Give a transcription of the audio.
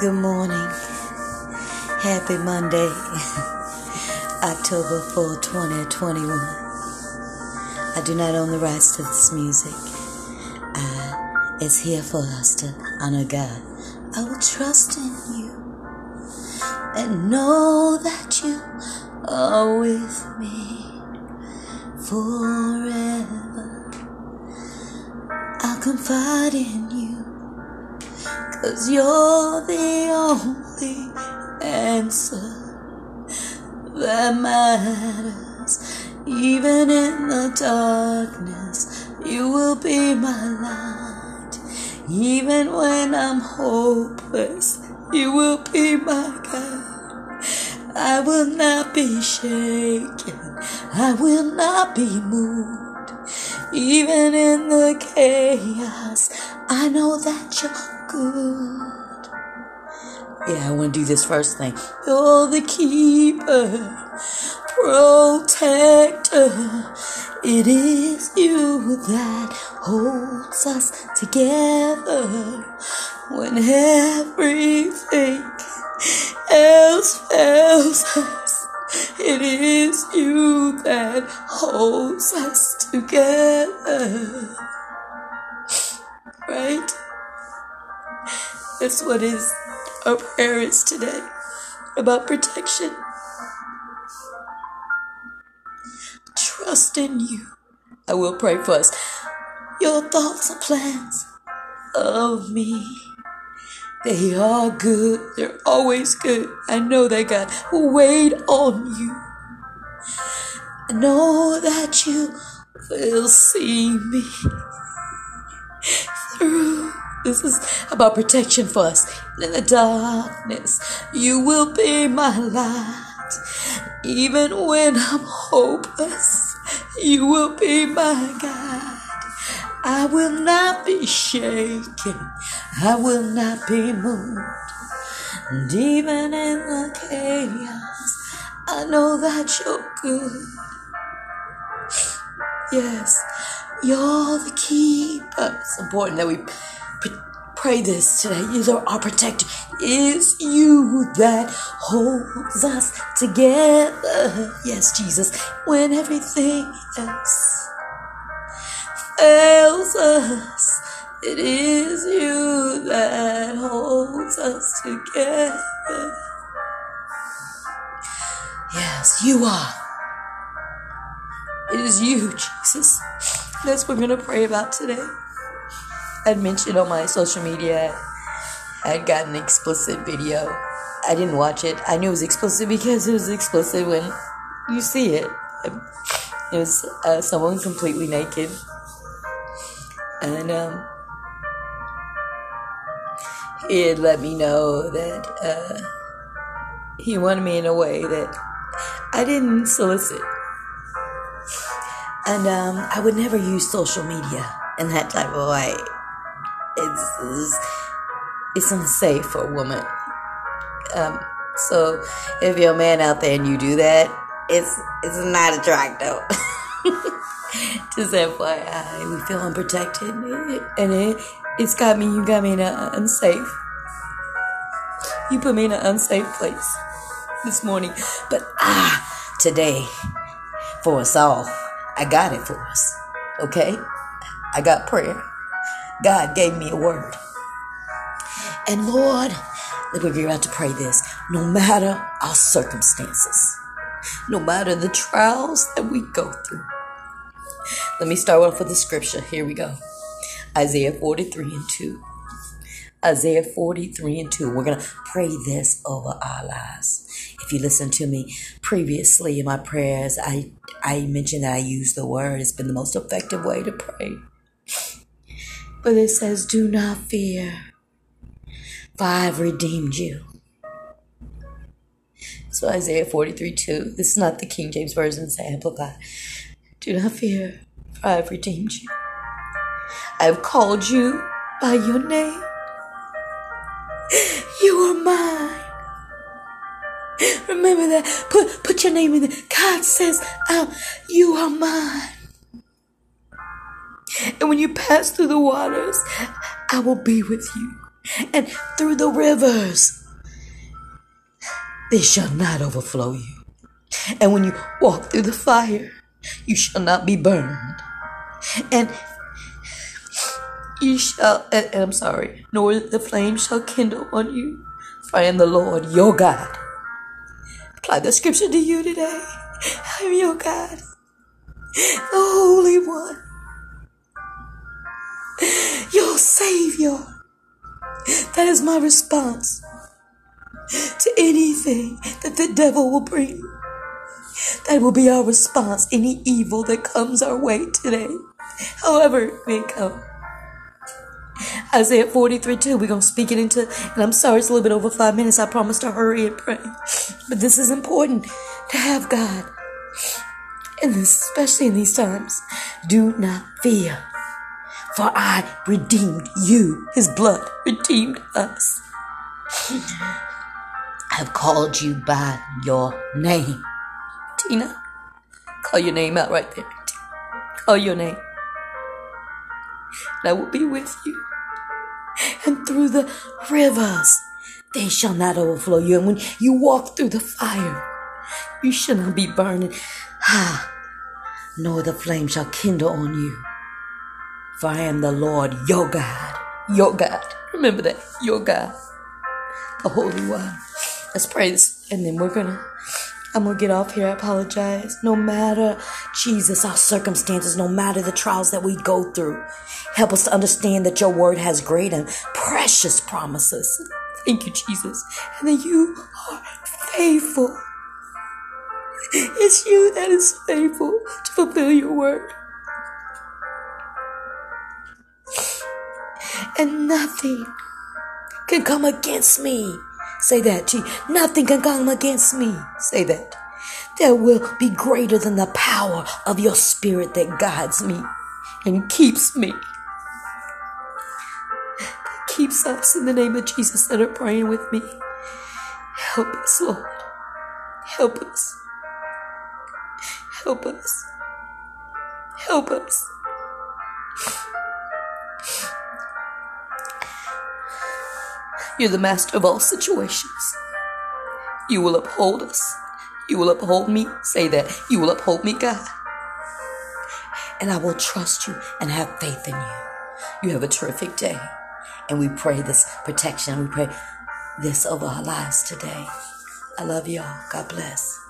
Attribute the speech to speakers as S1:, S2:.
S1: Good morning. Happy Monday, October 4, 2021. I do not own the rights to this music. It's here for us to honor God. I will trust in you and know that you are with me forever. I'll confide in. Cause you're the only answer that matters. Even in the darkness, you will be my light. Even when I'm hopeless, you will be my guide. I will not be shaken. I will not be moved. Even in the chaos, I know that you're good. Yeah, I want to do this first thing. You're the keeper, protector. It is you that holds us together when everything else fails us. It is you that holds us together. Right? That's what is our prayer is today about protection. Trust in you. I will pray for us. Your thoughts and plans of me. They are good. They're always good. I know that God will wait on you. I know that you will see me. This is about protection for us. In the darkness, you will be my light. Even when I'm hopeless, you will be my guide. I will not be shaken. I will not be moved. And even in the chaos, I know that you're good. Yes, you're the keeper. It's important that we pray this today. You are our protector. Is you that holds us together. Yes, Jesus. When everything else fails us, it is you that holds us together. Yes, you are. It is you, Jesus. That's what we're going to pray about today. I'd mentioned on my social media I'd gotten an explicit video. I didn't watch it. I knew it was explicit because it was explicit when you see it. It was uh, someone completely naked. And um, he had let me know that uh, he wanted me in a way that I didn't solicit. And um, I would never use social media in that type of way. It's, it's, unsafe for a woman. Um, so if you're a man out there and you do that, it's it's not attractive. Just FYI, we feel unprotected, and it, it's got me. You got me in an unsafe. You put me in an unsafe place this morning, but ah, today for us all. I got it for us. Okay? I got prayer. God gave me a word. And Lord, we're about to pray this. No matter our circumstances, no matter the trials that we go through. Let me start off with the scripture. Here we go. Isaiah 43 and 2. Isaiah 43 and 2. We're going to pray this over our lives. If you listen to me previously in my prayers, I, I mentioned that I use the word. It's been the most effective way to pray. But it says, Do not fear, for I have redeemed you. So Isaiah 43 2. This is not the King James Version, it's Amplified. Do not fear, for I have redeemed you. I have called you by your name. You are mine. Remember that. Put put your name in there. God says, um, "You are mine." And when you pass through the waters, I will be with you. and through the rivers. They shall not overflow you. And when you walk through the fire, you shall not be burned. And you shall, and, I'm sorry, nor the flame shall kindle on you. For I am the Lord your God. Apply the scripture to you today. I am your God, the Holy One, your Savior. That is my response to anything that the devil will bring. That will be our response, any evil that comes our way today, however it may come. Isaiah 43 2, we're going to speak it into, and I'm sorry it's a little bit over five minutes. I promise to hurry and pray. But this is important to have God. And especially in these times, do not fear. For I redeemed you. His blood redeemed us. I have called you by your name. Tina, call your name out right there. Call your name. And I will be with you. And through the rivers, they shall not overflow you. And when you walk through the fire, you shall not be burning. Ah, nor the flame shall kindle on you. For I am the Lord your God. Your God. Remember that. Your God. The Holy One. Let's pray this. And then we're gonna I'm gonna get off here. I apologize. No matter, Jesus, our circumstances, no matter the trials that we go through, help us to understand that your word has great and precious promises. Thank you, Jesus. And that you are faithful. It's you that is faithful to fulfill your word. And nothing can come against me Say that, G. Nothing can come against me. Say that. There will be greater than the power of your spirit that guides me and keeps me. Keeps us in the name of Jesus that are praying with me. Help us, Lord. Help us. Help us. Help us. You're the master of all situations. You will uphold us. You will uphold me. Say that. You will uphold me, God. And I will trust you and have faith in you. You have a terrific day. And we pray this protection. We pray this over our lives today. I love y'all. God bless.